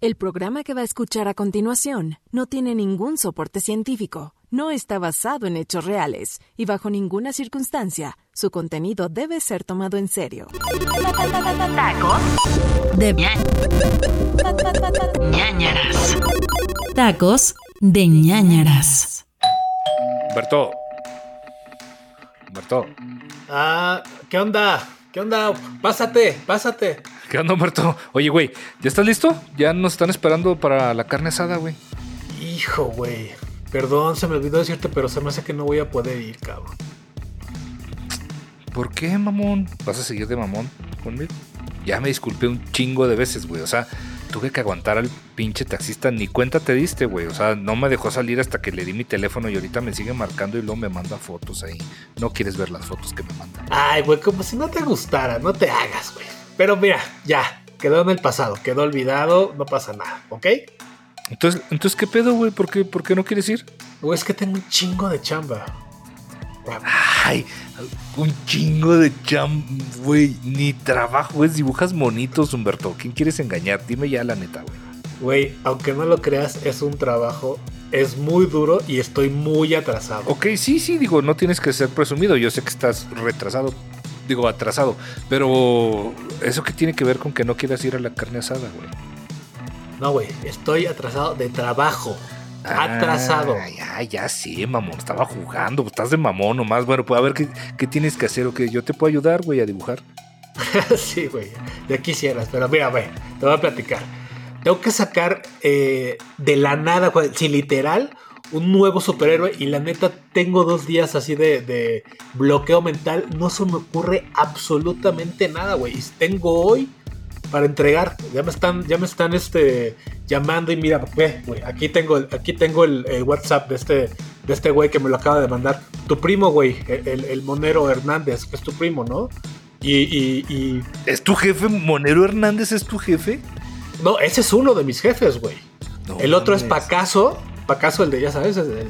El programa que va a escuchar a continuación no tiene ningún soporte científico, no está basado en hechos reales y bajo ninguna circunstancia su contenido debe ser tomado en serio. Tacos de ñañaras. Tacos de ñañaras. Humberto. Humberto. Ah, ¿qué onda? ¿Qué onda? Pásate, pásate. ¿Qué onda, Humberto? Oye, güey, ¿ya estás listo? Ya nos están esperando para la carne asada, güey. Hijo, güey. Perdón, se me olvidó decirte, pero se me hace que no voy a poder ir, cabrón. ¿Por qué, mamón? ¿Vas a seguir de mamón conmigo? Ya me disculpé un chingo de veces, güey. O sea, tuve que aguantar al pinche taxista. Ni cuenta te diste, güey. O sea, no me dejó salir hasta que le di mi teléfono y ahorita me sigue marcando y luego me manda fotos ahí. No quieres ver las fotos que me manda. Ay, güey, como si no te gustara, no te hagas, güey. Pero mira, ya, quedó en el pasado, quedó olvidado, no pasa nada, ¿ok? Entonces, entonces ¿qué pedo, güey? ¿Por qué, ¿Por qué no quieres ir? Güey, es que tengo un chingo de chamba. Ay, un chingo de chamba, güey. Ni trabajo, güey. Dibujas monitos, Humberto. ¿Quién quieres engañar? Dime ya la neta, güey. Güey, aunque no lo creas, es un trabajo, es muy duro y estoy muy atrasado. Ok, sí, sí, digo, no tienes que ser presumido. Yo sé que estás retrasado, digo, atrasado. Pero, ¿eso qué tiene que ver con que no quieras ir a la carne asada, güey? No, güey, estoy atrasado de trabajo. Atrasado. Ah, ya, ya sé, mamón. Estaba jugando. Estás de mamón nomás. Bueno, pues a ver qué, qué tienes que hacer o qué. Yo te puedo ayudar, güey, a dibujar. sí, güey. Ya quisieras. Pero mira, güey, te voy a platicar. Tengo que sacar eh, de la nada, güey, sí, literal, un nuevo superhéroe. Y la neta, tengo dos días así de, de bloqueo mental. No se me ocurre absolutamente nada, güey. Y Tengo hoy para entregar. Ya me están, ya me están este, llamando y mira, güey, aquí tengo, el- aquí tengo el, el WhatsApp de este, de este güey que me lo acaba de mandar. Tu primo, güey, el, el monero Hernández, que es tu primo, ¿no? Y, y, y- ¿Es tu jefe? ¿Monero Hernández es tu jefe? no, ese es uno de mis jefes, güey. No el otro es. Pacaso, Pacaso, el de, ya sabes, el, el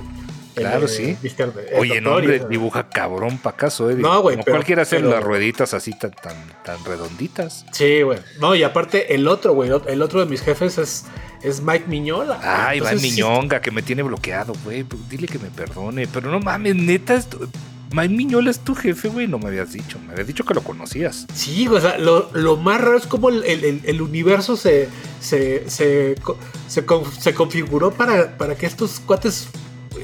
Claro, de sí. El Oye, no, hombre, dibuja cabrón pa' acaso, eh. No, güey, Como pero- cualquiera hace pero- las rueditas así tan, tan, tan redonditas. Sí, güey. No, y aparte, el otro, güey, el otro de mis jefes es, es Mike Miñola. Entonces, sí, Miñonga, que me tiene bloqueado, güey. Dile que me perdone. Pero no mames, neta, es Mike Miñola es tu jefe, güey. No me habías dicho. Me habías dicho que lo conocías. Sí, güey, o sea, lo, lo más raro es como el, el- el- universo se, se, se, se, se configuró para, para que estos cuates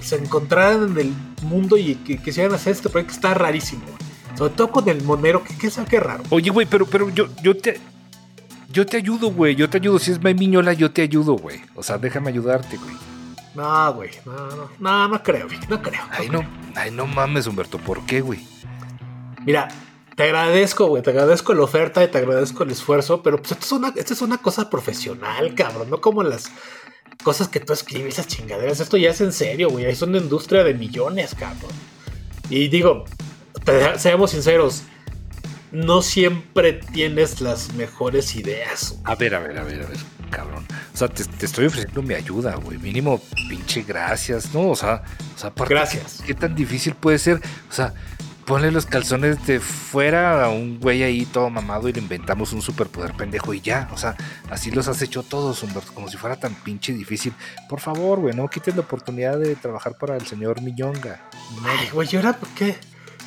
se encontraran en el mundo y que quisieran hacer este proyecto. Está rarísimo, güey. Sobre todo con el monero, que qué sabe qué raro. Oye, güey, pero, pero yo, yo te. Yo te ayudo, güey. Yo te ayudo. Si es Miñola, yo te ayudo, güey. O sea, déjame ayudarte, güey. No, güey, no, no, no, no creo, güey, no creo. Ay, no. Ay, no mames, Humberto. ¿Por qué, güey? Mira, te agradezco, güey, te agradezco la oferta y te agradezco el esfuerzo, pero pues esto es una, esto es una cosa profesional, cabrón, no como las cosas que tú escribes, esas chingaderas. Esto ya es en serio, güey, es una industria de millones, cabrón. Y digo, te- seamos sinceros, no siempre tienes las mejores ideas. A ver, a ver, a ver, a ver, cabrón. O sea, te, te estoy ofreciendo mi ayuda, güey. Mínimo, pinche gracias, ¿no? O sea, o sea aparte, Gracias. ¿qué, qué tan difícil puede ser? O sea, ponle los calzones de fuera a un güey ahí todo mamado y le inventamos un superpoder pendejo y ya. O sea, así los has hecho todos, Humberto, como si fuera tan pinche difícil. Por favor, güey, no quites la oportunidad de trabajar para el señor Millonga. Ay, güey, ¿y ahora por qué?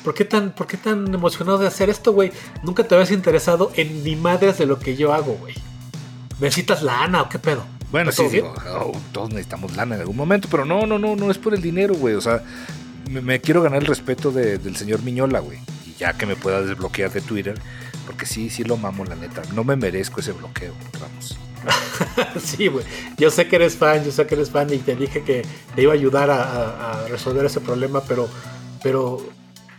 ¿Por qué, tan, ¿Por qué tan emocionado de hacer esto, güey? Nunca te habías interesado en ni madres de lo que yo hago, güey. ¿Necesitas lana o qué pedo? Bueno, ¿Está sí, digo, oh, todos necesitamos lana en algún momento, pero no, no, no, no es por el dinero, güey. O sea, me, me quiero ganar el respeto de- del señor Miñola, güey. Y ya que me pueda desbloquear de Twitter, porque sí, sí lo mamo, la neta. No me merezco ese bloqueo, vamos. Sí, güey. Yo sé que eres fan, yo sé que eres fan y te dije que te iba a ayudar a, a- a resolver ese problema, pero, pero,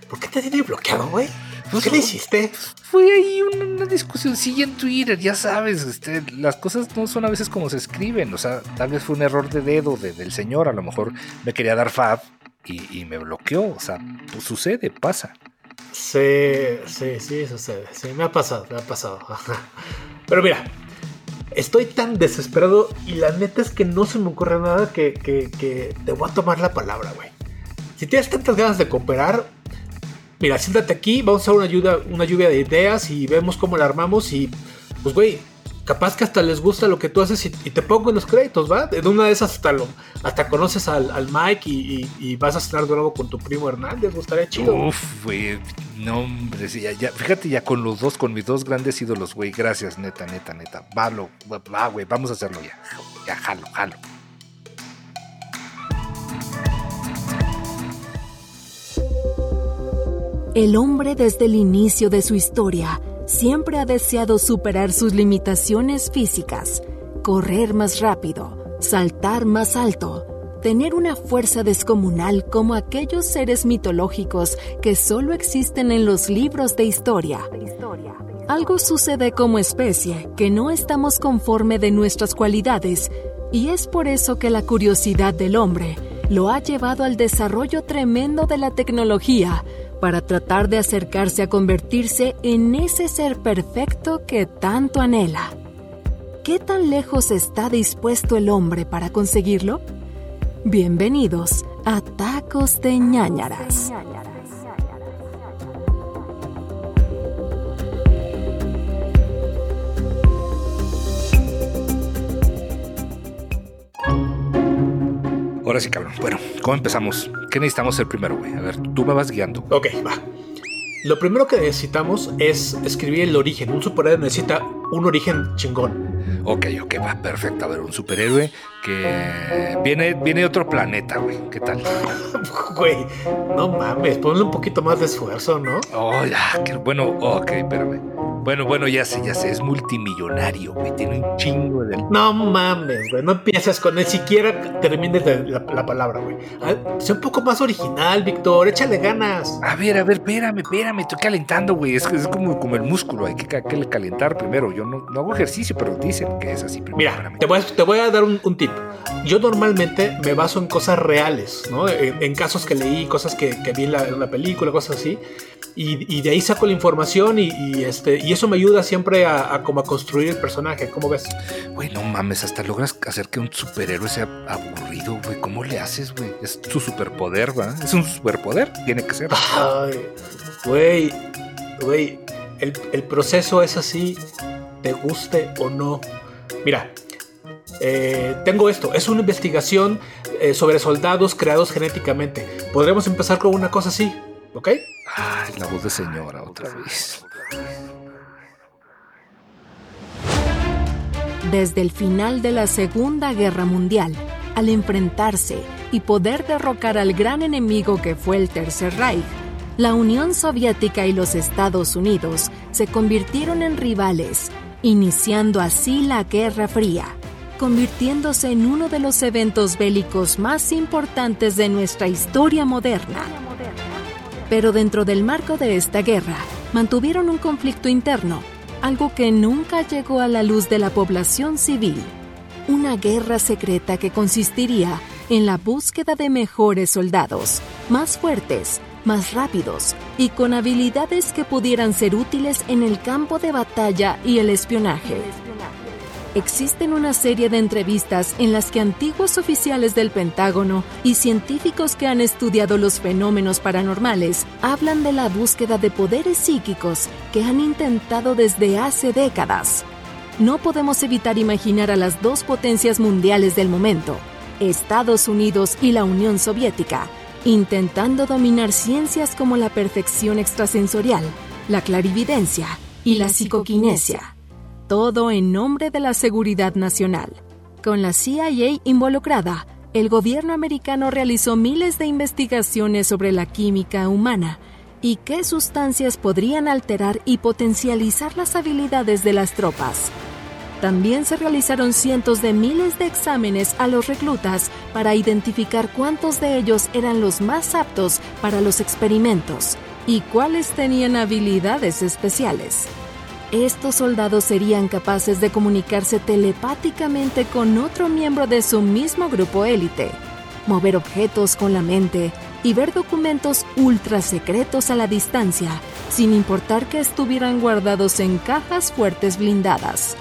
¿por qué te tiene bloqueado, güey? Pues ¿Qué le hiciste? Fue ahí una, una discusioncilla en Twitter, ya sabes, este, las cosas no son a veces como se escriben. O sea, tal vez fue un error de dedo de- del señor, a lo mejor me quería dar fab y, y me bloqueó. O sea, pues sucede, pasa. Sí, sí, sí, sucede. Sí, me ha pasado, me ha pasado. Pero mira, estoy tan desesperado y la neta es que no se me ocurre nada que, que- que te voy a tomar la palabra, güey. Si tienes tantas ganas de cooperar, mira, siéntate aquí, vamos a una, ayuda, una lluvia de ideas y vemos cómo la armamos y, pues, güey, capaz que hasta les gusta lo que tú haces y, te pongo en los créditos, ¿va? En una de esas hasta, lo, hasta conoces al, al Mike y, y- vas a cenar de nuevo con tu primo Hernández, gustaría chido. Uf, güey. No, hombre, ya, ya- fíjate ya con los dos, con mis dos grandes ídolos, güey. Gracias, neta, neta, neta. Va, güey, vamos a hacerlo ya. Ya, jalo, jalo. El hombre desde el inicio de su historia siempre ha deseado superar sus limitaciones físicas, correr más rápido, saltar más alto, tener una fuerza descomunal como aquellos seres mitológicos que solo existen en los libros de historia. Algo sucede como especie que no estamos conforme de nuestras cualidades y es por eso que la curiosidad del hombre lo ha llevado al desarrollo tremendo de la tecnología para tratar de acercarse a convertirse en ese ser perfecto que tanto anhela. ¿Qué tan lejos está dispuesto el hombre para conseguirlo? Bienvenidos a Tacos de ñañaras. Ahora sí, cabrón. Bueno, ¿cómo empezamos? ¿Qué necesitamos hacer primero, güey? A ver, tú me vas guiando. Ok, va. Lo primero que necesitamos es escribir el origen. Un superhéroe necesita un origen chingón. Ok, ok, va, perfecto. A ver, un superhéroe que viene, viene de otro planeta, güey. ¿Qué tal? Güey, no mames, ponle un poquito más de esfuerzo, ¿no? Oh, ya, bueno. ok, espérame. Bueno, bueno, ya sé, ya sé. Es multimillonario, güey. Tiene un chingo de. No mames, güey. No empieces con él. Siquiera termines la, la palabra, güey. Sé un poco más original, Víctor. Échale ganas. A ver, a ver, espérame, espérame. Estoy calentando, güey. Es, es como, como el músculo. Hay que, ca- que calentar primero. Yo no, no hago ejercicio, pero dicen que es así primero. Mira, te voy, a, te voy a dar un, un tip. Yo normalmente me baso en cosas reales, ¿no? En, en casos que leí, cosas que, que vi en, la- en una película, cosas así. Y, y de ahí saco la información y, y, este, y eso me ayuda siempre a, a como a construir el personaje. ¿Cómo ves? Güey, no mames, hasta logras hacer que un superhéroe sea aburrido, güey. ¿Cómo le haces, güey? Es su superpoder, ¿va? Es un superpoder, tiene que ser. Ay, güey, güey, el, el proceso es así, te guste o no. Mira, eh, tengo esto, es una investigación eh, sobre soldados creados genéticamente. Podremos empezar con una cosa así, ¿ok? Ay, la voz de señora otra vez. Desde el final de la Segunda Guerra Mundial, al enfrentarse y poder derrocar al gran enemigo que fue el Tercer Reich, la Unión Soviética y los Estados Unidos se convirtieron en rivales, iniciando así la Guerra Fría, convirtiéndose en uno de los eventos bélicos más importantes de nuestra historia moderna. Pero dentro del marco de esta guerra, mantuvieron un conflicto interno, algo que nunca llegó a la luz de la población civil. Una guerra secreta que consistiría en la búsqueda de mejores soldados, más fuertes, más rápidos y con habilidades que pudieran ser útiles en el campo de batalla y el espionaje. Existen una serie de entrevistas en las que antiguos oficiales del Pentágono y científicos que han estudiado los fenómenos paranormales hablan de la búsqueda de poderes psíquicos que han intentado desde hace décadas. No podemos evitar imaginar a las dos potencias mundiales del momento, Estados Unidos y la Unión Soviética, intentando dominar ciencias como la perfección extrasensorial, la clarividencia y la psicoquinesia todo en nombre de la seguridad nacional. Con la CIA involucrada, el gobierno americano realizó miles de investigaciones sobre la química humana y qué sustancias podrían alterar y potencializar las habilidades de las tropas. También se realizaron cientos de miles de exámenes a los reclutas para identificar cuántos de ellos eran los más aptos para los experimentos y cuáles tenían habilidades especiales. Estos soldados serían capaces de comunicarse telepáticamente con otro miembro de su mismo grupo élite, mover objetos con la mente y ver documentos ultra secretos a la distancia, sin importar que estuvieran guardados en cajas fuertes blindadas.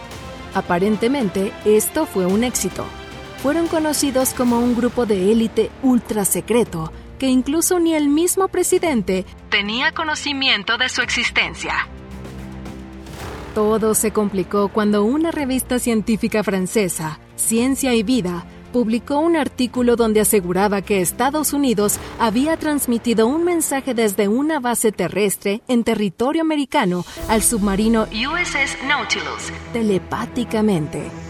Aparentemente, esto fue un éxito. Fueron conocidos como un grupo de élite ultra secreto, que incluso ni el mismo presidente tenía conocimiento de su existencia. Todo se complicó cuando una revista científica francesa, Ciencia y Vida, publicó un artículo donde aseguraba que Estados Unidos había transmitido un mensaje desde una base terrestre en territorio americano al submarino USS Nautilus. telepáticamente.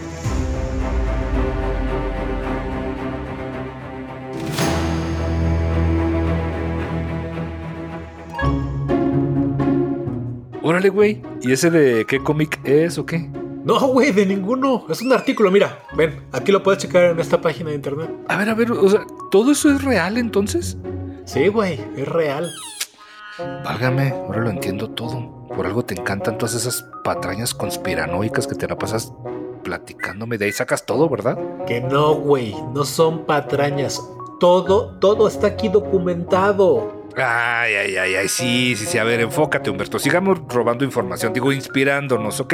Órale, güey. ¿Y ese de qué cómic es o qué? No, güey, de ninguno. Es un artículo, mira. Ven, aquí lo puedes checar en esta página de internet. A ver, a ver, o sea, ¿todo eso es real entonces? Sí, güey, es real. Válgame, ahora lo entiendo todo. Por algo te encantan todas esas patrañas conspiranoicas que te la pasas platicándome. De ahí sacas todo, ¿verdad? Que no, güey, no son patrañas. Todo, todo está aquí documentado. Ay, ay, ay, ay, sí, sí, sí. A ver, enfócate, Humberto. Sigamos robando información, digo, inspirándonos, ¿ok?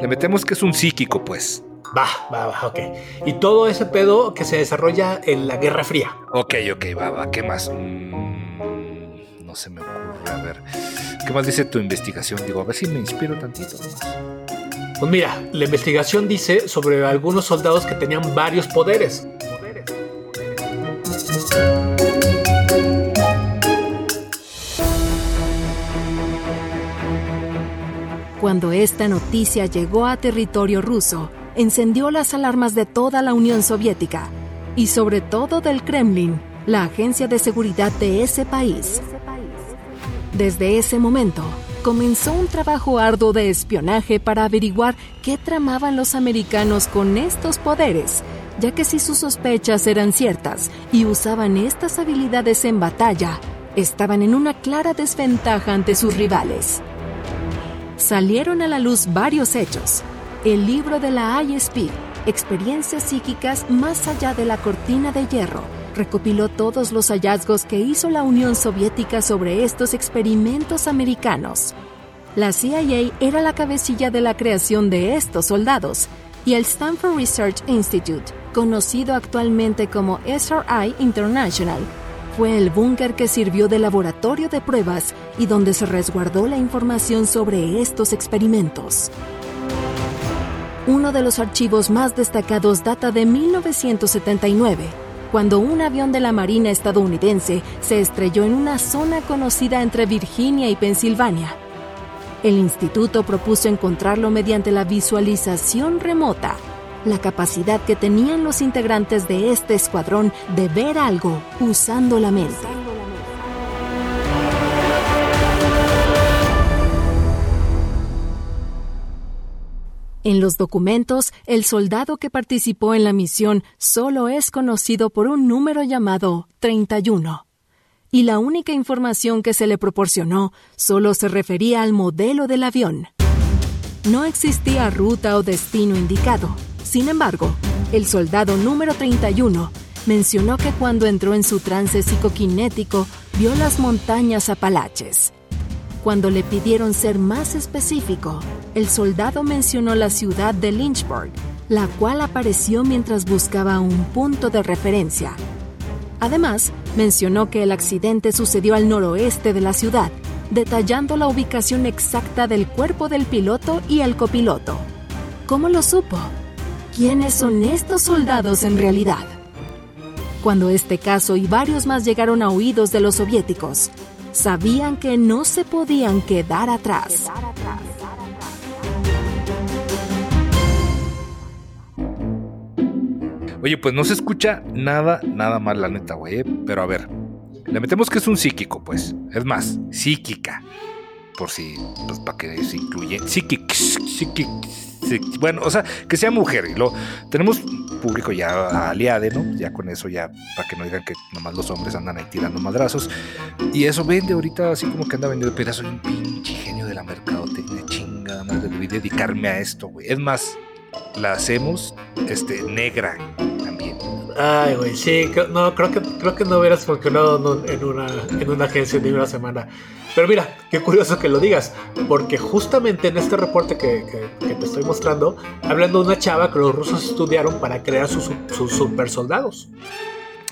Le metemos que es un psíquico, pues. Va, va, va, ok. Y todo ese pedo que se desarrolla en la Guerra Fría. Ok, ok, va, va. ¿Qué más? Mm, no se me ocurre. A ver. ¿Qué más dice tu investigación? Digo, a ver si me inspiro tantito. Pues mira, la investigación dice sobre algunos soldados que tenían varios poderes. Cuando esta noticia llegó a territorio ruso, encendió las alarmas de toda la Unión Soviética y sobre todo del Kremlin, la agencia de seguridad de ese país. Desde ese momento, comenzó un trabajo arduo de espionaje para averiguar qué tramaban los americanos con estos poderes, ya que si sus sospechas eran ciertas y usaban estas habilidades en batalla, estaban en una clara desventaja ante sus rivales. Salieron a la luz varios hechos. El libro de la ISP, Experiencias psíquicas más allá de la cortina de hierro, recopiló todos los hallazgos que hizo la Unión Soviética sobre estos experimentos americanos. La CIA era la cabecilla de la creación de estos soldados y el Stanford Research Institute, conocido actualmente como SRI International, fue el búnker que sirvió de laboratorio de pruebas y donde se resguardó la información sobre estos experimentos. Uno de los archivos más destacados data de 1979, cuando un avión de la Marina estadounidense se estrelló en una zona conocida entre Virginia y Pensilvania. El instituto propuso encontrarlo mediante la visualización remota, la capacidad que tenían los integrantes de este escuadrón de ver algo usando la mente. En los documentos, el soldado que participó en la misión solo es conocido por un número llamado 31. Y la única información que se le proporcionó solo se refería al modelo del avión. No existía ruta o destino indicado. Sin embargo, el soldado número 31 mencionó que cuando entró en su trance psicoquinético vio las montañas Apalaches. Cuando le pidieron ser más específico, el soldado mencionó la ciudad de Lynchburg, la cual apareció mientras buscaba un punto de referencia. Además, mencionó que el accidente sucedió al noroeste de la ciudad, detallando la ubicación exacta del cuerpo del piloto y el copiloto. ¿Cómo lo supo? ¿Quiénes son estos soldados en realidad? Cuando este caso y varios más llegaron a oídos de los soviéticos, sabían que no se podían quedar atrás. Oye, pues no se escucha nada, nada mal, la neta, güey. ¿eh? Pero a ver, le metemos que es un psíquico, pues. Es más, psíquica. Por si, pues para que se incluye. Bueno, o sea, que sea mujer. Y lo tenemos público ya aliade, ¿no? Ya con eso, ya para que no digan que nomás los hombres andan ahí tirando madrazos. Y eso vende ahorita, así como que anda vendiendo. Pero soy un pinche genio de la mercadotecnia, chingada madre. Debí dedicarme a esto, güey. Es más, la hacemos este, negra también. Ay, güey, sí, no, creo que, creo que no hubieras no- en una, en una agencia ni una semana. Pero mira, qué curioso que lo digas, porque justamente en este reporte que, que- que te estoy mostrando, hablando de una chava que los rusos estudiaron para crear sus, sus super soldados.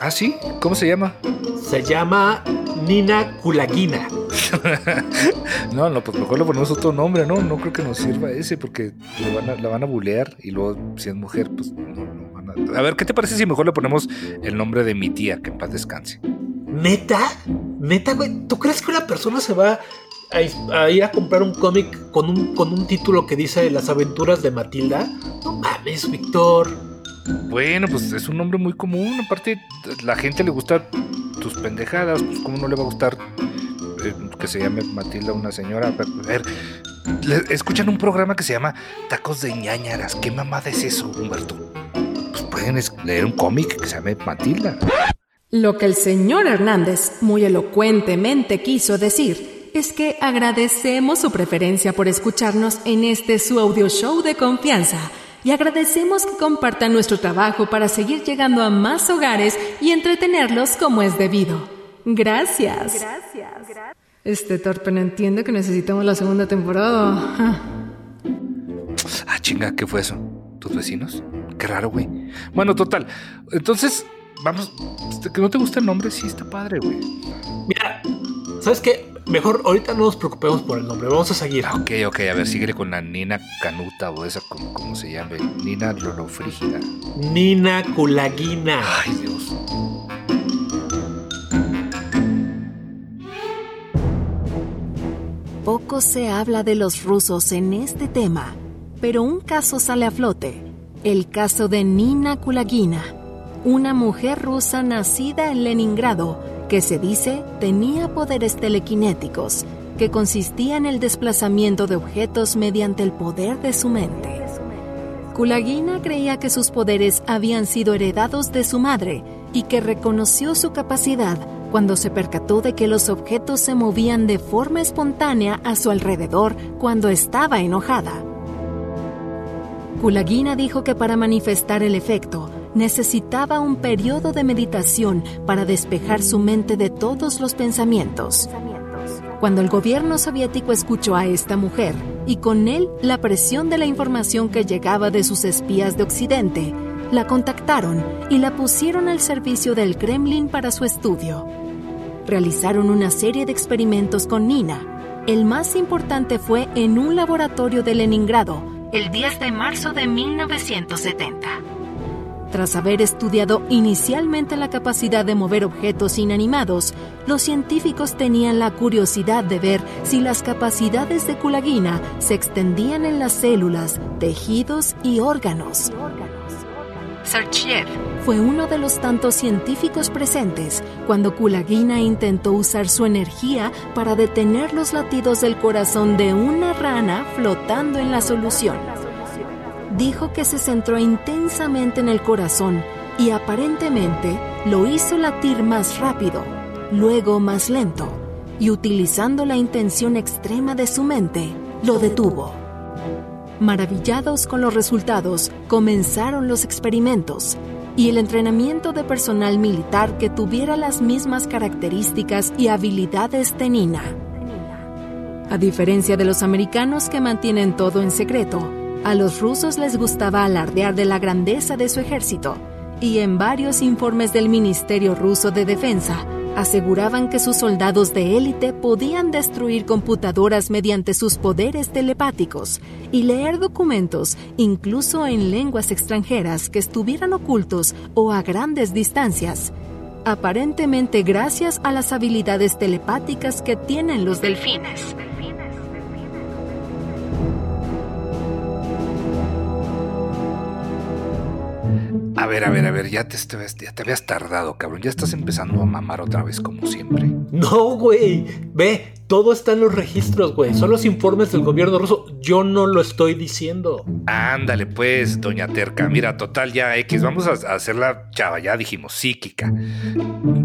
¿Ah, sí? ¿Cómo se llama? Se llama Nina Kulagina. no, no, pues mejor le ponemos otro nombre, ¿no? No creo que nos sirva ese porque lo van a, la van a bulear y luego si es mujer, pues no, no van a... A ver, ¿qué te parece si mejor le ponemos el nombre de mi tía, que en paz descanse? ¿Neta? ¿Neta, güey? ¿Tú crees que una persona se va a, ir a comprar un cómic con un, con un título que dice Las aventuras de Matilda? No mames, Víctor. Bueno, pues es un nombre muy común. Aparte, la gente le gusta tus pendejadas. Pues, ¿cómo no le va a gustar eh, que se llame Matilda una señora? A ver, escuchan un programa que se llama Tacos de ñañaras. ¿Qué mamada es eso, Humberto? Pues pueden leer un cómic que se llame Matilda. Lo que el señor Hernández muy elocuentemente quiso decir es que agradecemos su preferencia por escucharnos en este su audio show de confianza y agradecemos que compartan nuestro trabajo para seguir llegando a más hogares y entretenerlos como es debido. Gracias. Este torpe no entiende que necesitamos la segunda temporada. Ah, chinga, ¿qué fue eso? ¿Tus vecinos? Qué raro, güey. Bueno, total. Entonces, vamos. ¿Que no te gusta el nombre? Sí, está padre, güey. Mira, ¿sabes qué? Mejor ahorita no nos preocupemos por el nombre. Vamos a seguir. Ah, Ok, ok, a ver, síguele con la Nina Canuta o esa, como, como se llame. Nina Lolofrígida. Nina Kulagina. Ay, Dios. Poco se habla de los rusos en este tema, pero un caso sale a flote, el caso de Nina Kulagina, una mujer rusa nacida en Leningrado que se dice tenía poderes telequinéticos que consistía en el desplazamiento de objetos mediante el poder de su mente. Kulagina creía que sus poderes habían sido heredados de su madre y que reconoció su capacidad cuando se percató de que los objetos se movían de forma espontánea a su alrededor cuando estaba enojada. Kulagina dijo que para manifestar el efecto necesitaba un periodo de meditación para despejar su mente de todos los pensamientos. Cuando el gobierno soviético escuchó a esta mujer y con él la presión de la información que llegaba de sus espías de Occidente, la contactaron y la pusieron al servicio del Kremlin para su estudio. Realizaron una serie de experimentos con Nina. El más importante fue en un laboratorio de Leningrado, el 10 de marzo de 1970. Tras haber estudiado inicialmente la capacidad de mover objetos inanimados, los científicos tenían la curiosidad de ver si las capacidades de Kulagina se extendían en las células, tejidos y órganos. Sarchev fue uno de los tantos científicos presentes cuando Kulagina intentó usar su energía para detener los latidos del corazón de una rana flotando en la solución dijo que se centró intensamente en el corazón y aparentemente lo hizo latir más rápido, luego más lento, y utilizando la intención extrema de su mente, lo detuvo. Maravillados con los resultados, comenzaron los experimentos y el entrenamiento de personal militar que tuviera las mismas características y habilidades de Nina. A diferencia de los americanos que mantienen todo en secreto, a los rusos les gustaba alardear de la grandeza de su ejército, y en varios informes del Ministerio ruso de Defensa aseguraban que sus soldados de élite podían destruir computadoras mediante sus poderes telepáticos y leer documentos incluso en lenguas extranjeras que estuvieran ocultos o a grandes distancias, aparentemente gracias a las habilidades telepáticas que tienen los delfines. A ver, a ver, a ver, ya te, te habías tardado, cabrón. Ya estás empezando a mamar otra vez, como siempre. No, güey. Ve, todo está en los registros, güey. Son los informes del gobierno ruso. Yo no lo estoy diciendo. Ándale, pues, doña Terca. Mira, total, ya X. Vamos a hacerla chava, ya dijimos, psíquica.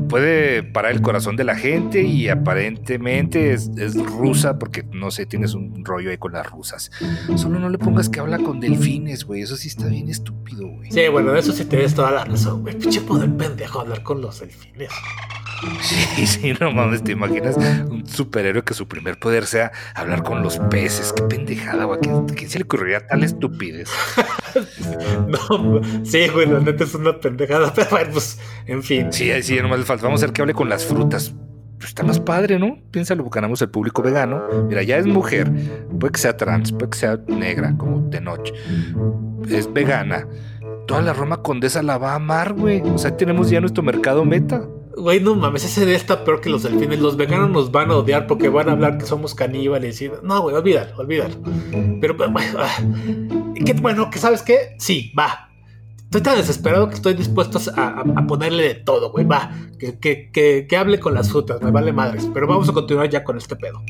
Puede parar el corazón de la gente y aparentemente es, es rusa porque, no sé, tienes un rollo ahí con las rusas. Solo no le pongas que habla con delfines, güey. Eso sí está bien estúpido, güey. Sí, bueno, eso sí tienes toda la razón, güey. Pinche poder pendejo hablar con los delfines. Sí, sí, no mames, ¿te imaginas un superhéroe que su primer poder sea hablar con los peces? Qué pendejada, güey. ¿Quién, quién se le ocurriría tal estupidez? No, sí, güey, la neta es una pendejada. Pero bueno, pues, en fin. Sí, sí, nomás le falta. Vamos a hacer que hable con las frutas. Pues está más padre, ¿no? Piénsalo, ganamos el público vegano. Mira, ya es mujer. Puede que sea trans, puede que sea negra, como de noche. Es vegana. Toda la Roma Condesa la va a amar, güey. O sea, tenemos ya nuestro mercado meta. Güey, no mames, ese día está peor que los delfines. Los veganos nos van a odiar porque van a hablar que somos caníbales. Y... No, güey, olvídalo, olvídalo. Pero, bueno, ah, qué bueno, que sabes qué? Sí, va. Estoy tan desesperado que estoy dispuesto a, a- a ponerle de todo, güey. Va, que, que, que, que hable con las frutas, me vale madres. Pero vamos a continuar ya con este pedo.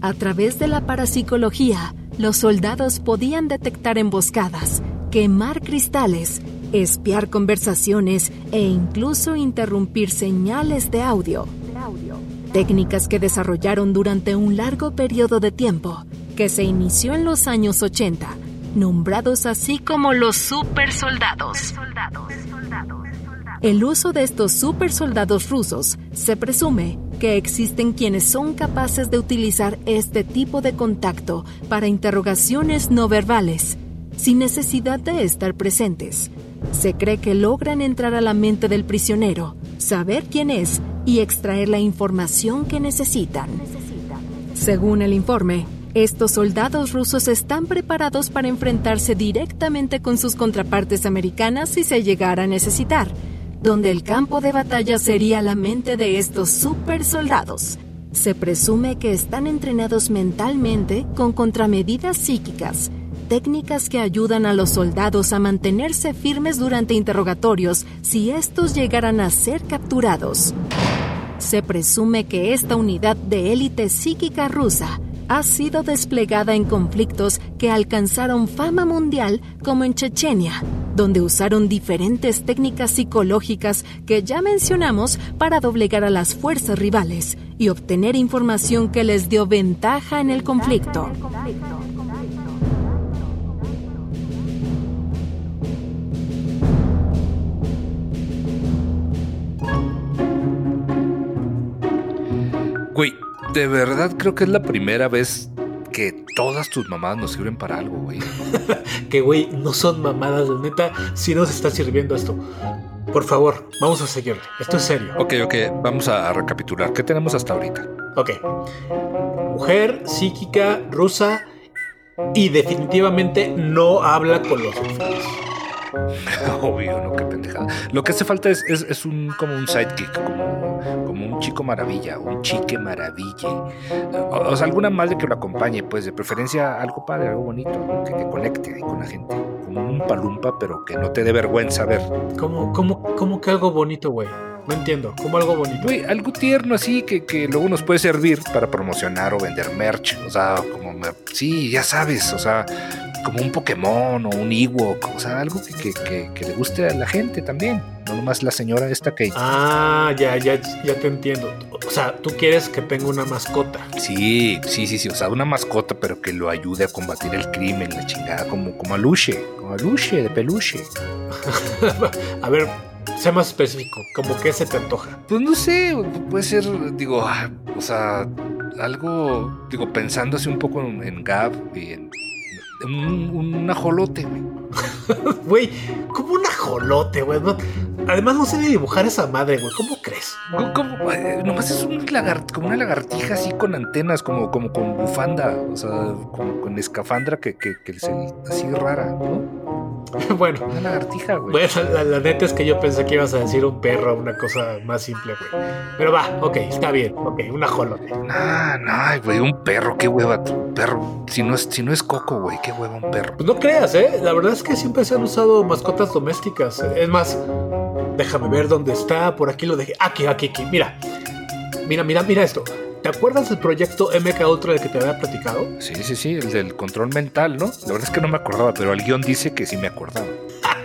A través de la parapsicología, los soldados podían detectar emboscadas, quemar cristales, espiar conversaciones e incluso interrumpir señales de audio. Técnicas que desarrollaron durante un largo periodo de tiempo, que se inició en los años 80, nombrados así como los supersoldados. El uso de estos supersoldados rusos se presume que existen quienes son capaces de utilizar este tipo de contacto para interrogaciones no verbales, sin necesidad de estar presentes. Se cree que logran entrar a la mente del prisionero, saber quién es y extraer la información que necesitan. Según el informe, estos soldados rusos están preparados para enfrentarse directamente con sus contrapartes americanas si se llegara a necesitar, donde el campo de batalla sería la mente de estos super soldados. Se presume que están entrenados mentalmente con contramedidas psíquicas, técnicas que ayudan a los soldados a mantenerse firmes durante interrogatorios si estos llegaran a ser capturados. Se presume que esta unidad de élite psíquica rusa ha sido desplegada en conflictos que alcanzaron fama mundial como en Chechenia, donde usaron diferentes técnicas psicológicas que ya mencionamos para doblegar a las fuerzas rivales y obtener información que les dio ventaja en el conflicto. Güey, de verdad creo que es la primera vez que todas tus mamadas nos sirven para algo, güey. Que, güey, no son mamadas, de neta, si nos está sirviendo esto. Por favor, vamos a seguirle. Esto es serio. Ok, ok, vamos a recapitular. ¿Qué tenemos hasta ahorita? Ok. Mujer psíquica rusa y definitivamente no habla con los delfines. Obvio, no, qué pendejada. Lo que hace falta es, es, es un como un sidekick, como, como un chico maravilla, un chique maravilla. O, o sea, alguna madre que lo acompañe, pues de preferencia algo padre, algo bonito, algo que te conecte ahí con la gente. Como un palumpa, pero que no te dé vergüenza ver. ¿Cómo, cómo, cómo que algo bonito, güey? No entiendo. ¿Cómo algo bonito? Güey, algo tierno así que, que luego nos puede servir para promocionar o vender merch. O sea, como, sí, ya sabes, o sea, como un Pokémon o un Ewok, o sea, algo que, que, que- que le guste a la gente también. No nomás la señora esta que... Ah, ya, ya, ya te entiendo. O sea, tú quieres que tenga una mascota. Sí, sí, sí, sí, o sea, una mascota, pero que lo ayude a combatir el crimen, la chingada, como, como a Luche, como a Luche de peluche. a ver, sé más específico. ¿Cómo que se te antoja? Pues no sé, puede ser, digo, o sea, algo, digo, pensando así un poco en, en Gab y en un, ajolote, güey. Güey, como un ajolote, güey. No- Además, no sé ni dibujar esa madre, güey. ¿Cómo crees? Como, como, eh, nomás es un lagar- como una lagartija así con antenas, como, como con bufanda, o sea, como con escafandra que, que, que se, así rara, ¿no? bueno, Una lagartija, güey. bueno la, la neta es que yo pensé que ibas a decir un perro, una cosa más simple, güey. Pero va, ok, está bien. Ok, un ajolote. No, no, ay, güey, un perro, qué hueva, un perro. Si no es, si no es coco, güey, qué hueva un perro. Pues no creas, ¿eh? La verdad es que siempre se han usado mascotas domésticas. Es más, déjame ver dónde está. Por aquí lo dejé. Aquí, aquí, aquí. Mira. Mira, mira, mira esto. ¿Te acuerdas del proyecto MK Ultra del que te había platicado? Sí, sí, sí, el del control mental, ¿no? La verdad es que no me acordaba, pero el guion dice que sí me acordaba.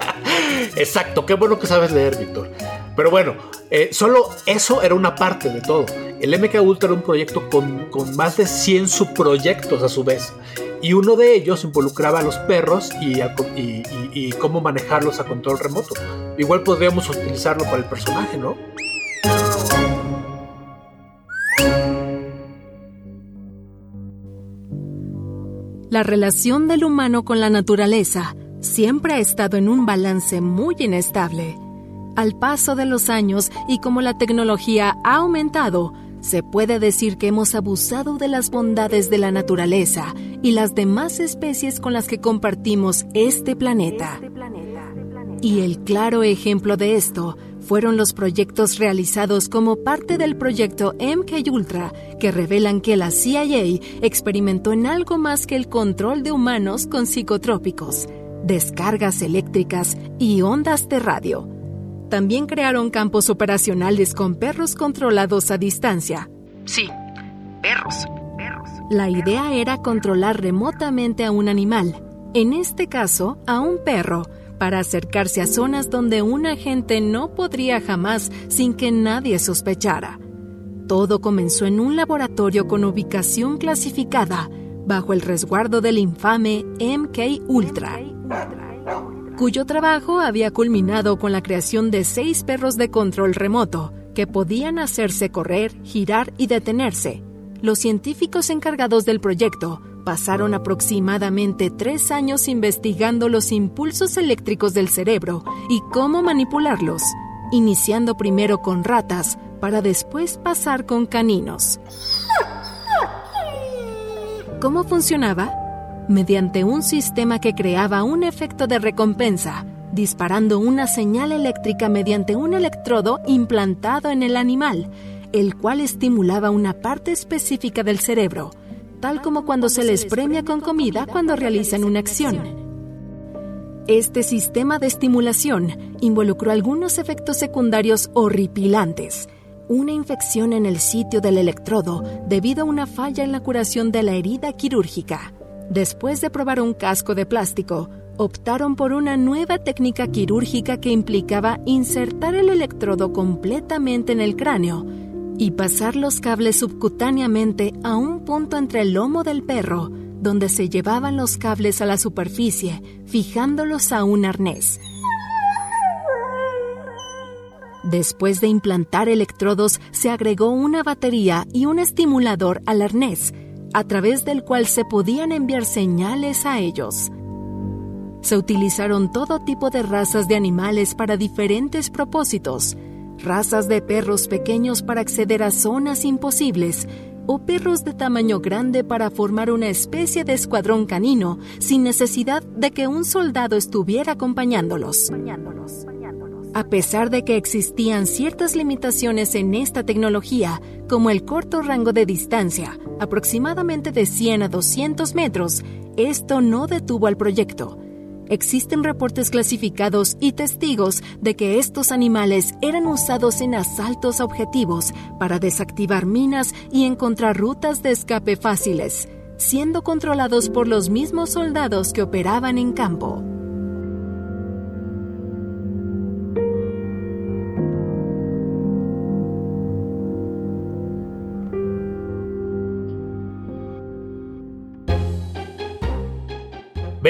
Exacto, qué bueno que sabes leer, Víctor. Pero bueno, eh, solo eso era una parte de todo. El MK Ultra era un proyecto con, con más de 100 subproyectos a su vez. Y uno de ellos involucraba a los perros y, cómo manejarlos a control remoto. Igual podríamos utilizarlo para el personaje, ¿no? La relación del humano con la naturaleza siempre ha estado en un balance muy inestable. Al paso de los años y como la tecnología ha aumentado, se puede decir que hemos abusado de las bondades de la naturaleza y las demás especies con las que compartimos este planeta. Y el claro ejemplo de esto fueron los proyectos realizados como parte del proyecto MK Ultra, que revelan que la CIA experimentó en algo más que el control de humanos con psicotrópicos, descargas eléctricas y ondas de radio. También crearon campos operacionales con perros controlados a distancia. Sí, perros, perros. La idea era controlar remotamente a un animal, en este caso a un perro, para acercarse a zonas donde un agente no podría jamás sin que nadie sospechara. Todo comenzó en un laboratorio con ubicación clasificada bajo el resguardo del infame MK Ultra, cuyo trabajo había culminado con la creación de seis perros de control remoto que podían hacerse correr, girar y detenerse. Los científicos encargados del proyecto pasaron aproximadamente tres años investigando los impulsos eléctricos del cerebro y cómo manipularlos, iniciando primero con ratas para después pasar con caninos. ¿Cómo funcionaba? Mediante un sistema que creaba un efecto de recompensa, disparando una señal eléctrica mediante un electrodo implantado en el animal, el cual estimulaba una parte específica del cerebro, tal como cuando se les premia con comida cuando realizan una acción. Este sistema de estimulación involucró algunos efectos secundarios horripilantes. Una infección en el sitio del electrodo debido a una falla en la curación de la herida quirúrgica. Después de probar un casco de plástico, optaron por una nueva técnica quirúrgica que implicaba insertar el electrodo completamente en el cráneo y pasar los cables subcutáneamente a un punto entre el lomo del perro, donde se llevaban los cables a la superficie, fijándolos a un arnés. Después de implantar electrodos, se agregó una batería y un estimulador al arnés, a través del cual se podían enviar señales a ellos. Se utilizaron todo tipo de razas de animales para diferentes propósitos, razas de perros pequeños para acceder a zonas imposibles, o perros de tamaño grande para formar una especie de escuadrón canino sin necesidad de que un soldado estuviera acompañándolos. A pesar de que existían ciertas limitaciones en esta tecnología, como el corto rango de distancia, aproximadamente de 100 a 200 metros, esto no detuvo al proyecto. Existen reportes clasificados y testigos de que estos animales eran usados en asaltos a objetivos para desactivar minas y encontrar rutas de escape fáciles, siendo controlados por los mismos soldados que operaban en campo.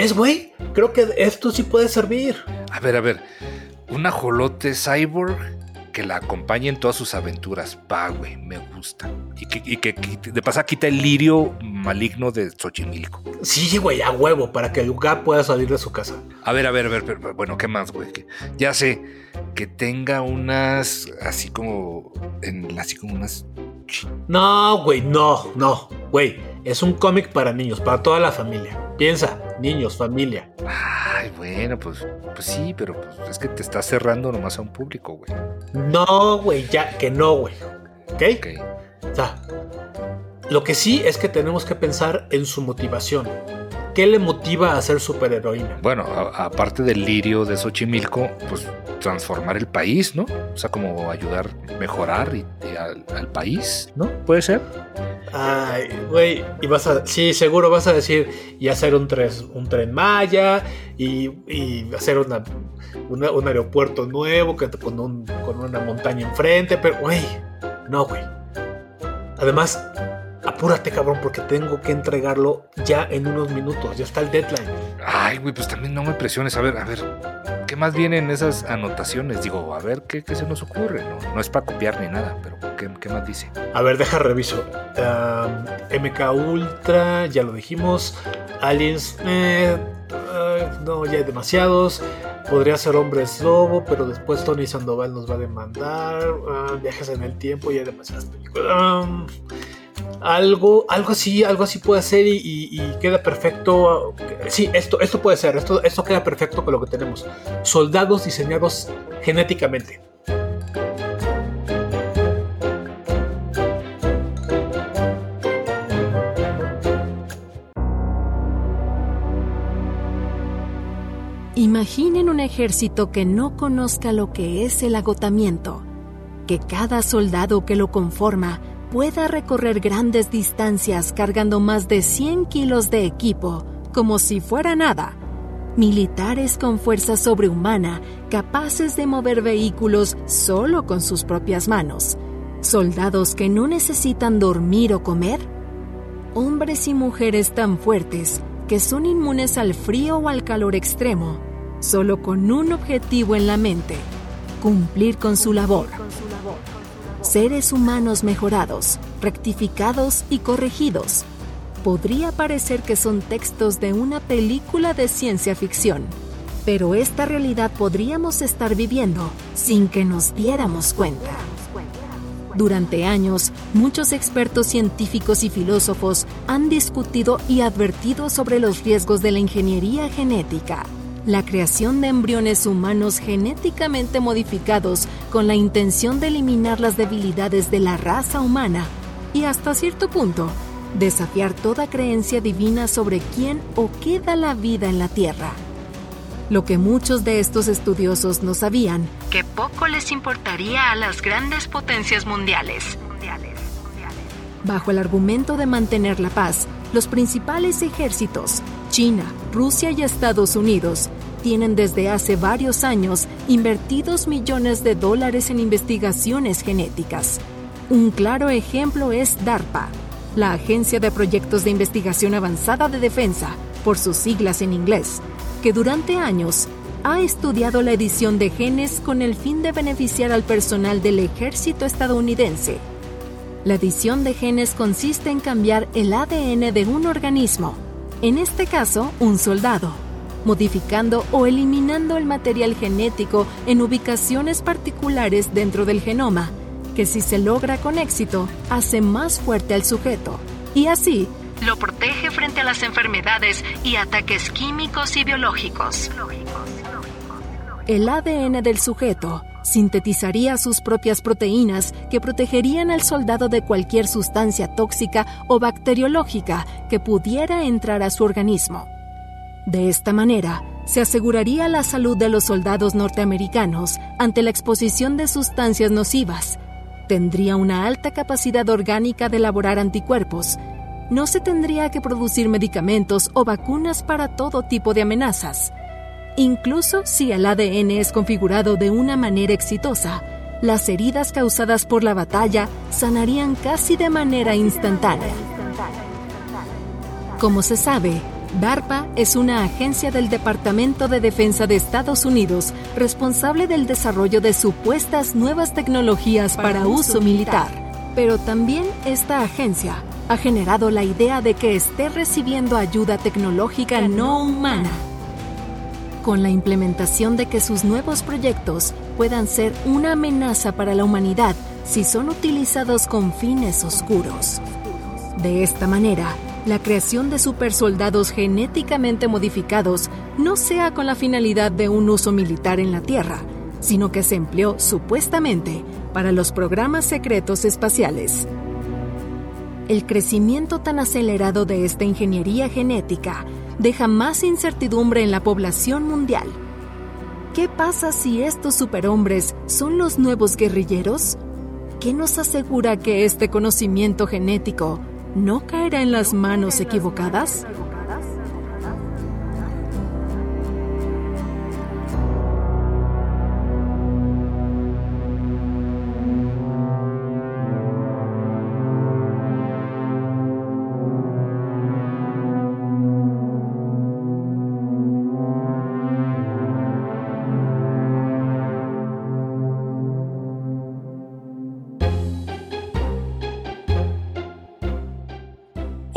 ¿Ves, güey? Creo que esto sí puede servir. A ver, a ver. Un ajolote cyborg que la acompañe en todas sus aventuras. Va, güey, me gusta. Y que, y que quite- de pasa quita el lirio maligno de Xochimilco. Sí, güey, a huevo, para que el lugar pueda salir de su casa. A ver, a ver, a ver, pero, bueno, ¿qué más, güey? Ya sé, que tenga unas, así como, en, así como unas... No, güey, no, no. Güey, es un cómic para niños, para toda la familia. Piensa, niños, familia. Ay, bueno, pues, pues sí, pero pues, es que te estás cerrando nomás a un público, güey. No, güey, ya que no, güey. ¿Ok? Ok. O sea, lo que sí es que tenemos que pensar en su motivación. ¿Qué le motiva a ser superheroína? Bueno, aparte del lirio de Xochimilco, pues transformar el país, ¿no? O sea, como ayudar, mejorar y, y al, al país, ¿no? ¿Puede ser? Ay, güey, y vas a, sí, seguro vas a decir, y hacer un, tres, un tren Maya, y, y hacer una, un aeropuerto nuevo que, con, un- con una montaña enfrente, pero, güey, no, güey. Además, apúrate, cabrón, porque tengo que entregarlo ya en unos minutos, ya está el deadline. Ay, güey, pues también no me presiones. A ver, a ver, ¿qué más viene en esas anotaciones? Digo, a ver, ¿qué, qué se nos ocurre? No, no es para copiar ni nada, pero ¿qué, qué más dice? A ver, deja reviso. Um, MK Ultra, ya lo dijimos. Aliens, eh, uh, no, ya hay demasiados. Podría ser Hombres Lobo, pero después Tony Sandoval nos va a demandar. Uh, viajes en el tiempo, ya hay demasiadas películas. Um, algo, algo así, algo así puede ser y, queda perfecto. Sí, esto, esto puede ser, esto, esto queda perfecto con lo que tenemos. Soldados diseñados genéticamente. Imaginen un ejército que no conozca lo que es el agotamiento, que cada soldado que lo conforma pueda recorrer grandes distancias cargando más de 100 kilos de equipo como si fuera nada. Militares con fuerza sobrehumana capaces de mover vehículos solo con sus propias manos. Soldados que no necesitan dormir o comer. Hombres y mujeres tan fuertes que son inmunes al frío o al calor extremo, solo con un objetivo en la mente, cumplir con su labor. Seres humanos mejorados, rectificados y corregidos. Podría parecer que son textos de una película de ciencia ficción, pero esta realidad podríamos estar viviendo sin que nos diéramos cuenta. Durante años, muchos expertos científicos y filósofos han discutido y advertido sobre los riesgos de la ingeniería genética, la creación de embriones humanos genéticamente modificados con la intención de eliminar las debilidades de la raza humana y hasta cierto punto desafiar toda creencia divina sobre quién o qué da la vida en la Tierra. Lo que muchos de estos estudiosos no sabían Que poco les importaría a las grandes potencias mundiales. Bajo el argumento de mantener la paz, los principales ejércitos, China, Rusia y Estados Unidos, tienen desde hace varios años invertidos millones de dólares en investigaciones genéticas. Un claro ejemplo es DARPA, la Agencia de Proyectos de Investigación Avanzada de Defensa, por sus siglas en inglés, que durante años ha estudiado la edición de genes con el fin de beneficiar al personal del ejército estadounidense. La edición de genes consiste en cambiar el ADN de un organismo, en este caso un soldado, modificando o eliminando el material genético en ubicaciones particulares dentro del genoma, que si se logra con éxito, hace más fuerte al sujeto, y así Lo protege frente a las enfermedades y ataques químicos y biológicos. el ADN del sujeto sintetizaría sus propias proteínas que protegerían al soldado de cualquier sustancia tóxica o bacteriológica que pudiera entrar a su organismo. De esta manera, se aseguraría la salud de los soldados norteamericanos ante la exposición de sustancias nocivas. Tendría una alta capacidad orgánica de elaborar anticuerpos. No se tendría que producir medicamentos o vacunas para todo tipo de amenazas. Incluso si el ADN es configurado de una manera exitosa, las heridas causadas por la batalla sanarían casi de manera instantánea. Como se sabe, DARPA es una agencia del Departamento de Defensa de Estados Unidos responsable del desarrollo de supuestas nuevas tecnologías para uso militar. Pero también esta agencia ha generado la idea de que esté recibiendo ayuda tecnológica no humana con la implementación de que sus nuevos proyectos puedan ser una amenaza para la humanidad si son utilizados con fines oscuros. De esta manera, la creación de supersoldados genéticamente modificados no sea con la finalidad de un uso militar en la Tierra, sino que se empleó supuestamente para los programas secretos espaciales. El crecimiento tan acelerado de esta ingeniería genética deja más incertidumbre en la población mundial. ¿Qué pasa si estos superhombres son los nuevos guerrilleros? ¿Qué nos asegura que este conocimiento genético no caerá en las manos equivocadas?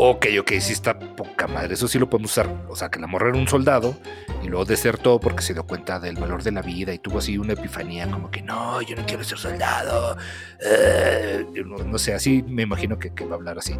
Ok, ok, sí está poca madre. Eso sí lo podemos usar. O sea, que la morra era un soldado y luego desertó porque se dio cuenta del valor de la vida y tuvo así una epifanía como que no, yo no quiero ser soldado. Eh, no, sé, así me imagino que, va a hablar así.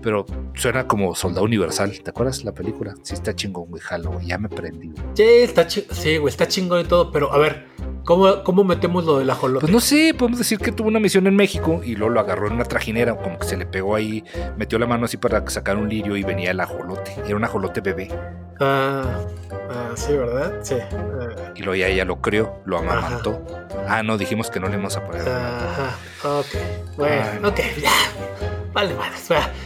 Pero suena como soldado universal. ¿Te acuerdas la película? Sí está chingón, güey, jalo, Ya me prendí. Sí, está sí, güey, está chingón y todo, pero a ver, ¿cómo, cómo metemos lo del ajolote? Pues no sé, podemos decir que tuvo una misión en México y luego lo agarró en una trajinera, como que se le pegó ahí, metió la mano así para sacar un lirio y venía el ajolote. Era un ajolote bebé. Ah, ah, sí, ¿verdad? Sí. Ah, Y luego ya ella lo creó, lo amamantó. Ah, no, dijimos que no le íbamos a poner. Ajá, ok. Bueno, Ay. ok, ya. Vale, vale.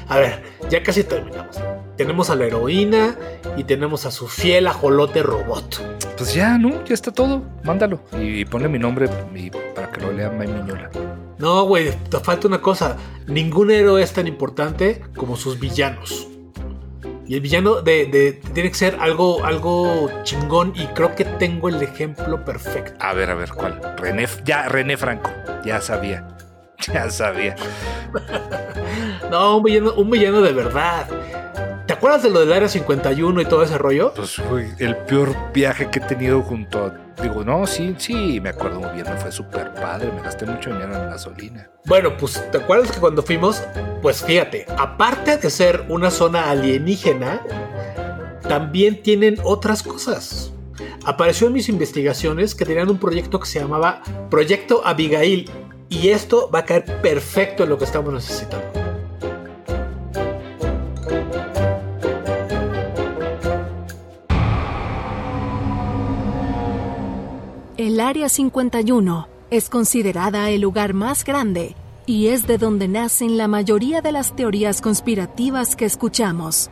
A ver, ya casi terminamos. Tenemos a la heroína y tenemos a su fiel ajolote robot. Pues ya, ¿no? Ya está todo. Mándalo. Y, ponle mi nombre y para que lo lea May Miñola. No, güey, te falta una cosa. Ningún héroe es tan importante como sus villanos. Y el villano de, de- tiene que ser algo, algo chingón y creo que tengo el ejemplo perfecto. A ver, a ver, ¿cuál? René, ya, René Franco. Ya sabía. Ya sabía. No, un villano, un villano de verdad. ¿Te acuerdas de lo del Área 51 y todo ese rollo? Pues fue el peor viaje que he tenido junto a. Digo, no, sí, sí, me acuerdo muy bien. Me fue súper padre. Me gasté mucho dinero en gasolina. Bueno, pues ¿te acuerdas que cuando fuimos? Pues fíjate, aparte de ser una zona alienígena, también tienen otras cosas. Apareció en mis investigaciones que tenían un proyecto que se llamaba Proyecto Abigail. Y esto va a caer perfecto en lo que estamos necesitando. El Área 51 es considerada el lugar más grande y es de donde nacen la mayoría de las teorías conspirativas que escuchamos.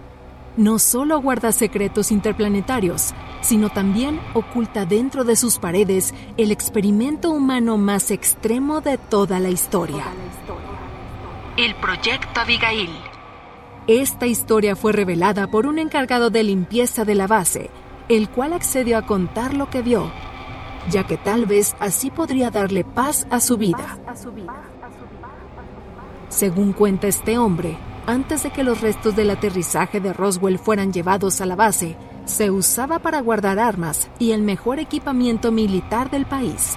No solo guarda secretos interplanetarios, sino también oculta dentro de sus paredes el experimento humano más extremo de toda la historia. El proyecto Abigail. Esta historia fue revelada por un encargado de limpieza de la base, el cual accedió a contar lo que vio, ya que tal vez así podría darle paz a su vida. Según cuenta este hombre, antes de que los restos del aterrizaje de Roswell fueran llevados a la base, se usaba para guardar armas y el mejor equipamiento militar del país.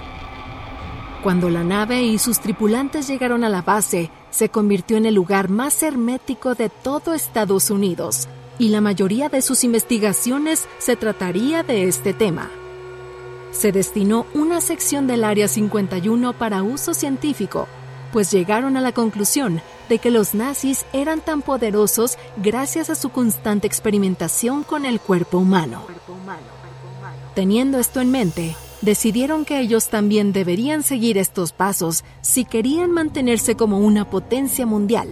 Cuando la nave y sus tripulantes llegaron a la base, se convirtió en el lugar más hermético de todo Estados Unidos, y la mayoría de sus investigaciones se trataría de este tema. Se destinó una sección del Área 51 para uso científico, pues llegaron a la conclusión de que los nazis eran tan poderosos gracias a su constante experimentación con el cuerpo humano. Teniendo esto en mente, decidieron que ellos también deberían seguir estos pasos si querían mantenerse como una potencia mundial.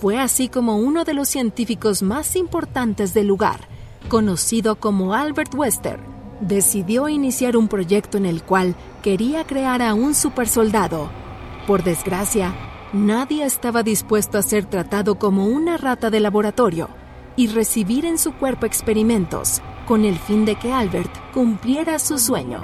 Fue así como uno de los científicos más importantes del lugar, conocido como Albert Wester, decidió iniciar un proyecto en el cual quería crear a un supersoldado. Por desgracia, nadie estaba dispuesto a ser tratado como una rata de laboratorio y recibir en su cuerpo experimentos con el fin de que Albert cumpliera su sueño.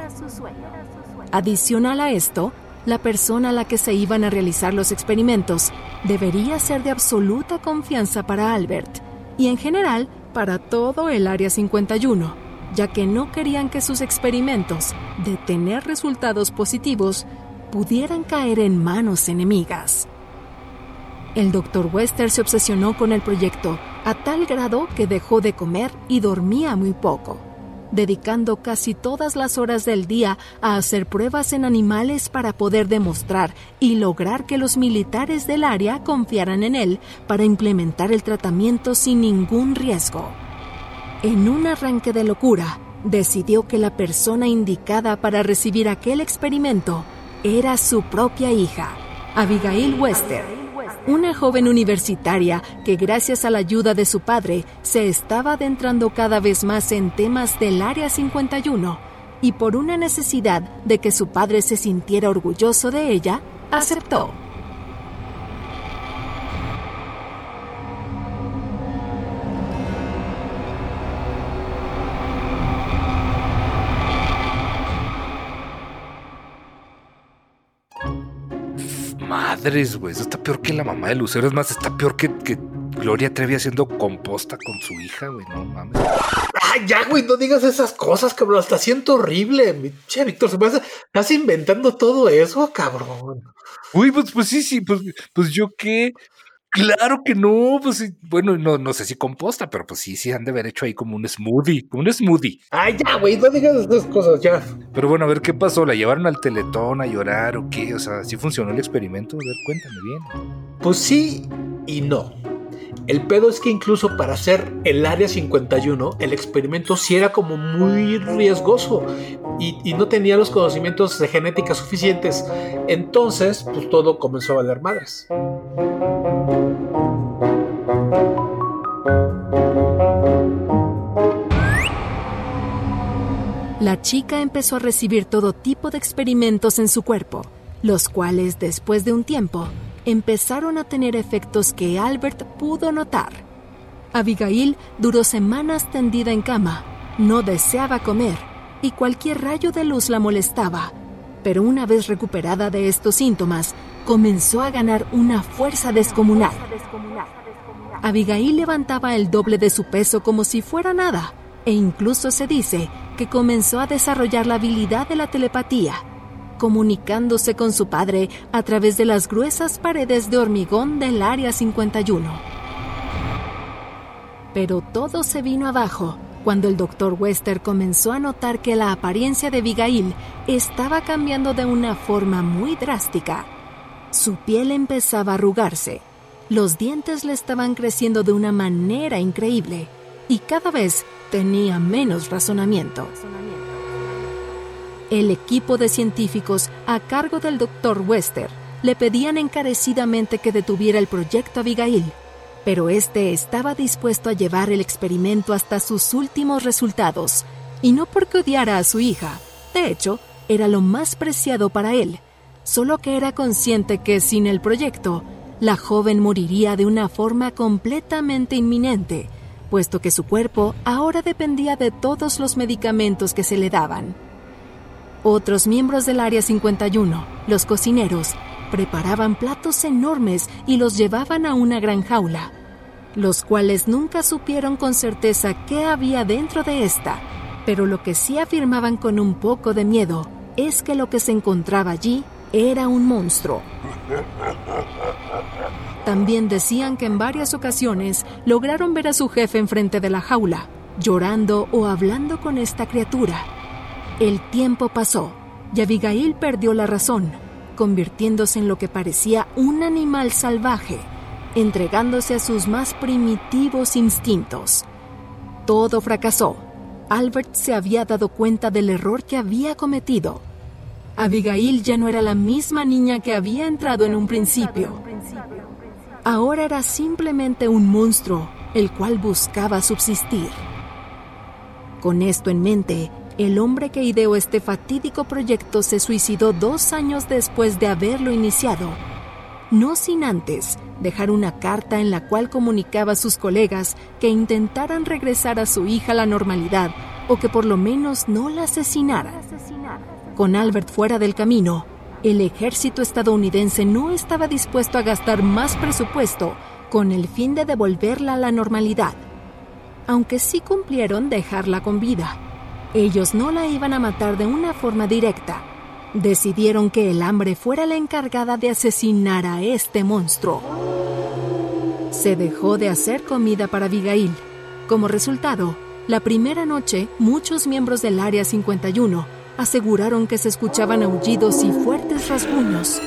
Adicional a esto, la persona a la que se iban a realizar los experimentos debería ser de absoluta confianza para Albert y en general para todo el Área 51, ya que no querían que sus experimentos, de tener resultados positivos, pudieran caer en manos enemigas. El Dr. Wester se obsesionó con el proyecto a tal grado que dejó de comer y dormía muy poco, dedicando casi todas las horas del día a hacer pruebas en animales para poder demostrar y lograr que los militares del área confiaran en él para implementar el tratamiento sin ningún riesgo. En un arranque de locura, decidió que la persona indicada para recibir aquel experimento era su propia hija, Abigail Wester una joven universitaria que gracias a la ayuda de su padre se estaba adentrando cada vez más en temas del Área 51 y por una necesidad de que su padre se sintiera orgulloso de ella, aceptó. Madres, güey. Eso está peor que la mamá de Lucero. Es más, está peor que, que Gloria Trevi haciendo composta con su hija, güey, no mames. Ay, ya, güey, no digas esas cosas, cabrón. Hasta siento horrible. Che, Víctor, se me hace- estás inventando todo eso, cabrón. Uy, pues, pues sí, sí, pues, pues yo qué. Claro que no, pues sí, bueno, no, no sé si composta, pero pues sí, sí han de haber hecho ahí como un smoothie, como un smoothie. Ay, ya, güey, no digas esas cosas, ya. Pero bueno, a ver qué pasó, ¿la llevaron al teletón a llorar o qué? O sea, ¿sí funcionó el experimento? A ver, cuéntame bien. Pues sí y no. El pedo es que incluso para hacer el Área 51, el experimento sí era como muy riesgoso y, no tenía los conocimientos de genética suficientes. Entonces, pues todo comenzó a valer madres. La chica empezó a recibir todo tipo de experimentos en su cuerpo, los cuales después de un tiempo empezaron a tener efectos que Albert pudo notar. Abigail duró semanas tendida en cama, no deseaba comer y cualquier rayo de luz la molestaba, pero una vez recuperada de estos síntomas, comenzó a ganar una fuerza descomunal. Abigail levantaba el doble de su peso como si fuera nada, e incluso se dice que comenzó a desarrollar la habilidad de la telepatía, comunicándose con su padre a través de las gruesas paredes de hormigón del Área 51. Pero todo se vino abajo cuando el Dr. Wester comenzó a notar que la apariencia de Abigail estaba cambiando de una forma muy drástica. Su piel empezaba a arrugarse, los dientes le estaban creciendo de una manera increíble y cada vez tenía menos razonamiento. El equipo de científicos a cargo del Dr. Wester le pedían encarecidamente que detuviera el proyecto Abigail, pero este estaba dispuesto a llevar el experimento hasta sus últimos resultados, y no porque odiara a su hija, de hecho, era lo más preciado para él, solo que era consciente que sin el proyecto, la joven moriría de una forma completamente inminente, puesto que su cuerpo ahora dependía de todos los medicamentos que se le daban. Otros miembros del Área 51, los cocineros, preparaban platos enormes y los llevaban a una gran jaula, los cuales nunca supieron con certeza qué había dentro de esta, pero lo que sí afirmaban con un poco de miedo es que lo que se encontraba allí era un monstruo. También decían que en varias ocasiones lograron ver a su jefe enfrente de la jaula, llorando o hablando con esta criatura. El tiempo pasó y Abigail perdió la razón, convirtiéndose en lo que parecía un animal salvaje, entregándose a sus más primitivos instintos. Todo fracasó. Albert se había dado cuenta del error que había cometido. Abigail ya no era la misma niña que había entrado en un principio. Ahora era simplemente un monstruo, el cual buscaba subsistir. Con esto en mente, el hombre que ideó este fatídico proyecto se suicidó dos años después de haberlo iniciado, no sin antes dejar una carta en la cual comunicaba a sus colegas que intentaran regresar a su hija a la normalidad o que por lo menos no la asesinaran. Con Albert fuera del camino, el ejército estadounidense no estaba dispuesto a gastar más presupuesto con el fin de devolverla a la normalidad, aunque sí cumplieron dejarla con vida. Ellos no la iban a matar de una forma directa. Decidieron que el hambre fuera la encargada de asesinar a este monstruo. Se dejó de hacer comida para Abigail. Como resultado, la primera noche muchos miembros del Área 51 aseguraron que se escuchaban aullidos y fuertes rasguños.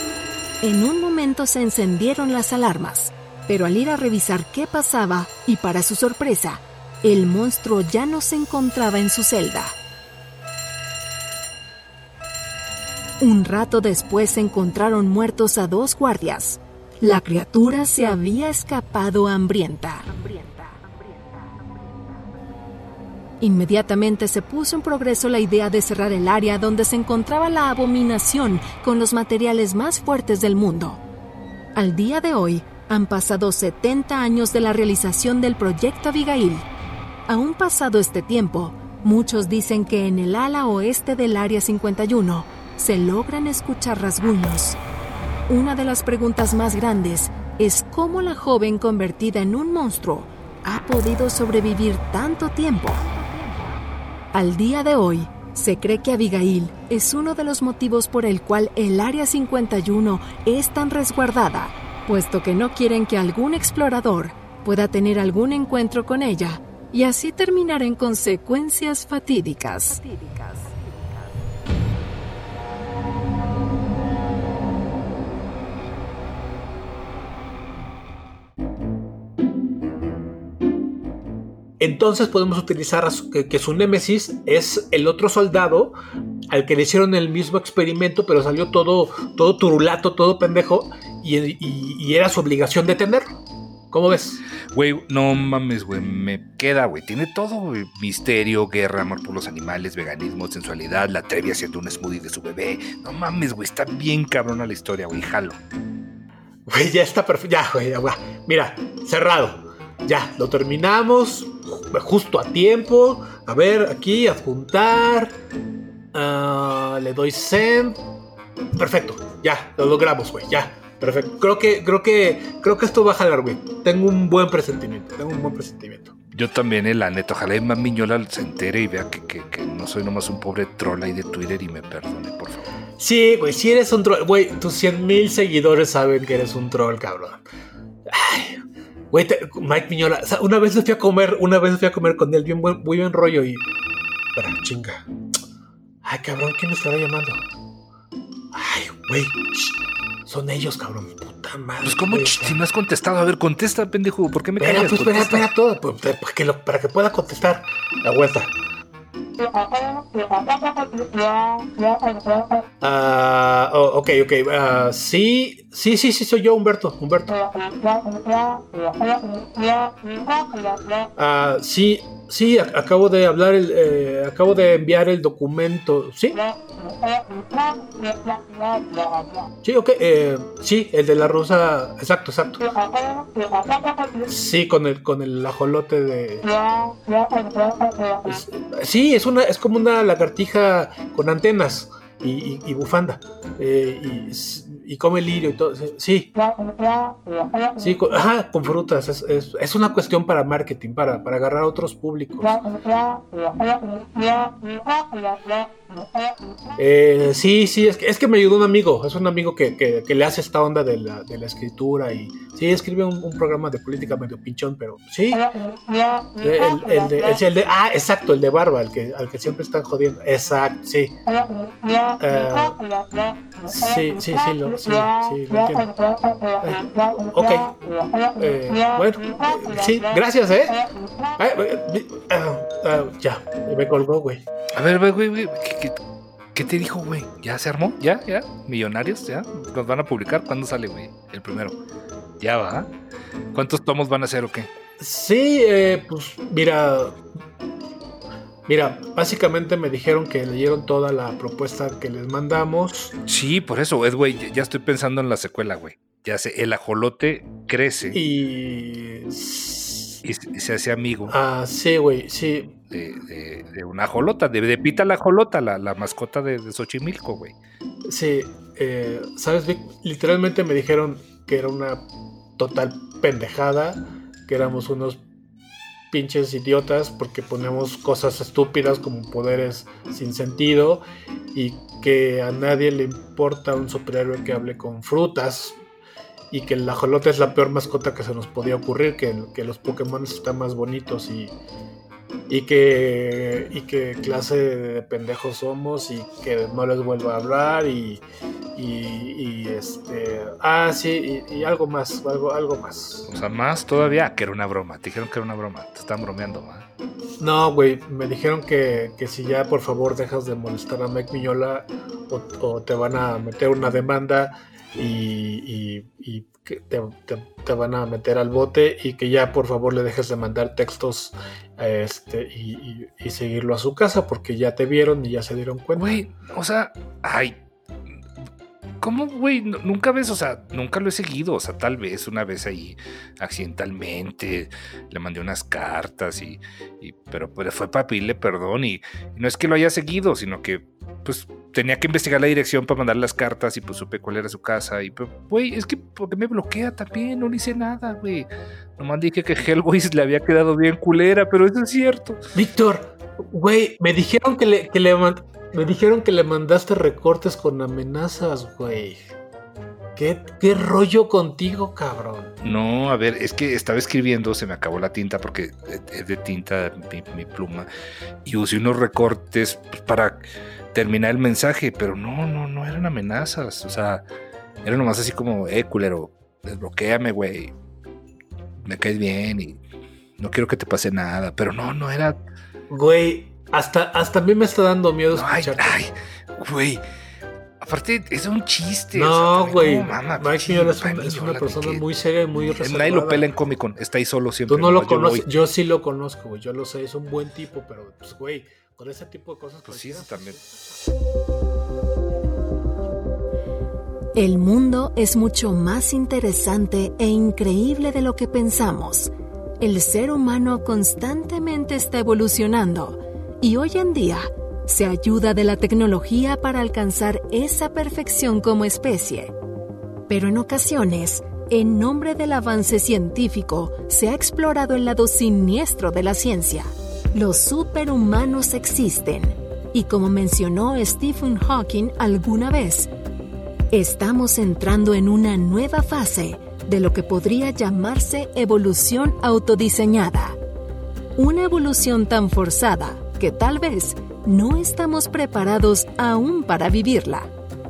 En un momento se encendieron las alarmas, pero al ir a revisar qué pasaba, y para su sorpresa, el monstruo ya no se encontraba en su celda. Un rato después se encontraron muertos a dos guardias. La criatura se había escapado hambrienta. Inmediatamente se puso en progreso la idea de cerrar el área donde se encontraba la abominación con los materiales más fuertes del mundo. Al día de hoy, han pasado 70 años de la realización del proyecto Abigail. Aún pasado este tiempo, muchos dicen que en el ala oeste del Área 51 se logran escuchar rasguños. Una de las preguntas más grandes es cómo la joven convertida en un monstruo ha podido sobrevivir tanto tiempo. Al día de hoy, se cree que Abigail es uno de los motivos por el cual el Área 51 es tan resguardada, puesto que no quieren que algún explorador pueda tener algún encuentro con ella y así terminar en consecuencias fatídicas. Entonces podemos utilizar que, su némesis es el otro soldado al que le hicieron el mismo experimento, pero salió todo, todo turulato, todo pendejo, y, era su obligación detenerlo. ¿Cómo ves? Güey, no mames, güey, me queda, güey. Tiene todo, Misterio, guerra, amor por los animales, veganismo, sensualidad, la Trevi haciendo un smoothie de su bebé. No mames, güey, está bien cabrona la historia, güey, jalo. Güey, ya está perfecto. Ya, güey, ya, Mira, cerrado. Ya, lo terminamos justo a tiempo. A ver, aquí, adjuntar. Uh, le doy send. Perfecto, ya, lo logramos, güey, ya. Perfecto. Creo que, creo que, creo que esto va a jalar, güey. Tengo un buen presentimiento, tengo un buen presentimiento. Yo también, eh, la neta, ojalá más Miñola se entere y vea que, que, que, no soy nomás un pobre troll ahí de Twitter y me perdone, por favor. Sí, güey, si eres un troll, güey, tus 100 mil seguidores saben que eres un troll, cabrón. Ay, Güey, Mike Miñola, una vez fui a comer, una vez fui a comer con él, bien buen, muy buen rollo y. Pero chinga. Ay, cabrón, ¿quién me estará llamando? Ay, güey. Son ellos, cabrón. Puta madre. Pues, ¿cómo? si me has contestado. A ver, contesta, pendejo. ¿Por qué me callas? Pues, espera, espera todo. Pues, para, que para que pueda contestar. La vuelta. Ah, oh, ok, ok. Uh, sí, sí, sí, sí, soy yo, Humberto. Humberto. Uh, sí, sí, acabo de hablar, el, eh, acabo de enviar el documento. ¿Sí? Sí, ok. Eh, sí, el de la rosa. Exacto, exacto. Sí, con el, con el ajolote de. sí, es una, es como una lagartija con antenas y, bufanda. Eh, y, come lirio y todo. Sí. Sí, con, ajá, con frutas. Es, una cuestión para marketing, para, para agarrar a otros públicos. Eh, sí, sí, es que, es que me ayudó un amigo, es un amigo que, le hace esta onda de la, escritura y sí, escribe un, programa de política medio pinchón, pero sí. El, de, ah, exacto, el de Barba, el que, al que siempre están jodiendo. Exacto, sí. Eh, sí, sí, sí, sí, sí, lo entiendo. Eh, ok. bueno, sí, gracias, ¿eh? ya, me colgó, güey. A ver, güey, güey, ¿qué, te dijo, güey? ¿Ya se armó? ¿Ya? ¿Ya? ¿Millonarios? ¿Ya? ¿Nos van a publicar? ¿Cuándo sale, güey? El primero. Ya va. ¿Cuántos tomos van a hacer o qué? Sí, eh, pues mira. Mira, básicamente me dijeron que leyeron toda la propuesta que les mandamos. Sí, por eso, es, güey, ya estoy pensando en la secuela, güey. Ya sé, el ajolote crece. Y y, se hace amigo. Ah, sí, güey, sí. De, una jolota, de, Pita la jolota, la, mascota de, Xochimilco, güey. Sí, eh, ¿sabes? Literalmente me dijeron que era una total pendejada, que éramos unos pinches idiotas porque ponemos cosas estúpidas como poderes sin sentido y que a nadie le importa un superhéroe que hable con frutas y que el ajolote es la peor mascota que se nos podía ocurrir, que, que los Pokémon están más bonitos y, y que, y que clase de pendejos somos y que no les vuelva a hablar y, y, este ah sí y, algo más algo algo más. O sea más todavía que era una broma. Te dijeron que era una broma. Te están bromeando no güey me dijeron que, que, si ya por favor dejas de molestar a Mike Miñola o, o te van a meter una demanda y, que te, van a meter al bote y que ya por favor le dejes de mandar textos este, y, seguirlo a su casa porque ya te vieron y ya se dieron cuenta. O sea, ay, ¿Cómo, güey? Nunca ves, o sea, nunca lo he seguido. O sea, tal vez una vez ahí accidentalmente le mandé unas cartas y. pero, pero fue para pedirle perdón y, no es que lo haya seguido, sino que, pues, tenía que investigar la dirección para mandar las cartas y pues supe cuál era su casa. Y, pues, güey, es que, ¿por qué me bloquea también? No le hice nada, güey. Nomás dije que Hellboy le había quedado bien culera, pero eso es cierto. Víctor, güey, me dijeron que le, que le me dijeron que le mandaste recortes con amenazas, güey. ¿Qué, ¿Qué rollo contigo, cabrón? No, a ver, es que estaba escribiendo, se me acabó la tinta porque es de tinta mi, mi pluma y usé unos recortes para terminar el mensaje, pero no, no, no eran amenazas, o sea, era nomás así como, eh, culero, desbloquéame, güey, me caes bien y no quiero que te pase nada, pero no, no era, Güey, hasta, hasta a mí me está dando miedo no, ay, escucharte. ay, güey. Aparte, es un chiste. o sea, no, güey. ¿cómo mama, Mike es, un- Mike es una persona que- muy seria y muy reservada. Nadie lo pela en Comic Con, está ahí solo siempre. Tú no lo yo conoces. voy. Yo sí lo conozco, güey. Yo lo sé. Es un buen tipo, pero, pues, güey, con ese tipo de cosas. Pues sí, eso también. El mundo es mucho más interesante e increíble de lo que pensamos. El ser humano constantemente está evolucionando y hoy en día se ayuda de la tecnología para alcanzar esa perfección como especie. Pero en ocasiones, en nombre del avance científico, se ha explorado el lado siniestro de la ciencia. Los superhumanos existen y como mencionó Stephen Hawking alguna vez, Estamos entrando en una nueva fase de lo que podría llamarse evolución autodiseñada. Una evolución tan forzada que tal vez no estamos preparados aún para vivirla.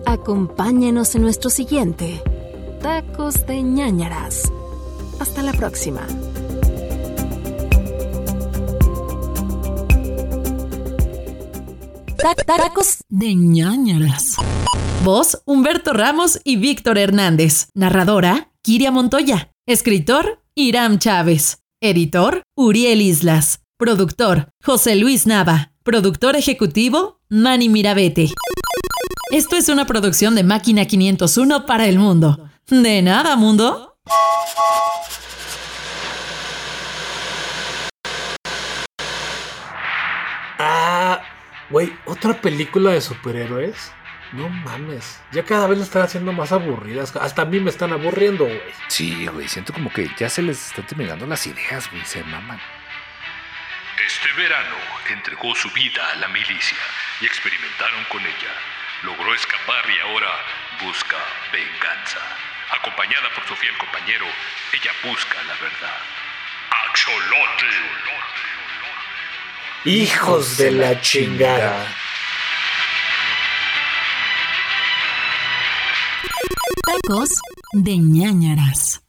Acompáñenos en nuestro siguiente Tacos de ñañaras. Hasta la próxima. Tac- Tacos de ñañaras. Voz, Humberto Ramos y Víctor Hernández. Narradora, Kiria Montoya. Escritor, Iram Chávez. Editor, Uriel Islas. Productor, José Luis Nava. Productor ejecutivo, Manny Mirabete. Esto es una producción de Máquina 501 para el mundo. De nada, mundo. Ah, güey, otra película de superhéroes. No mames. Ya cada vez la están haciendo más aburridas. Hasta a mí me están aburriendo, güey. Sí, güey, siento como que ya se les están terminando las ideas, güey, se maman. Este verano entregó su vida a la milicia y experimentaron con ella. Logró escapar y ahora busca venganza. Acompañada por su fiel compañero, ella busca la verdad. Axolotl. Hijos de la chingada. Tacos de ñañaras.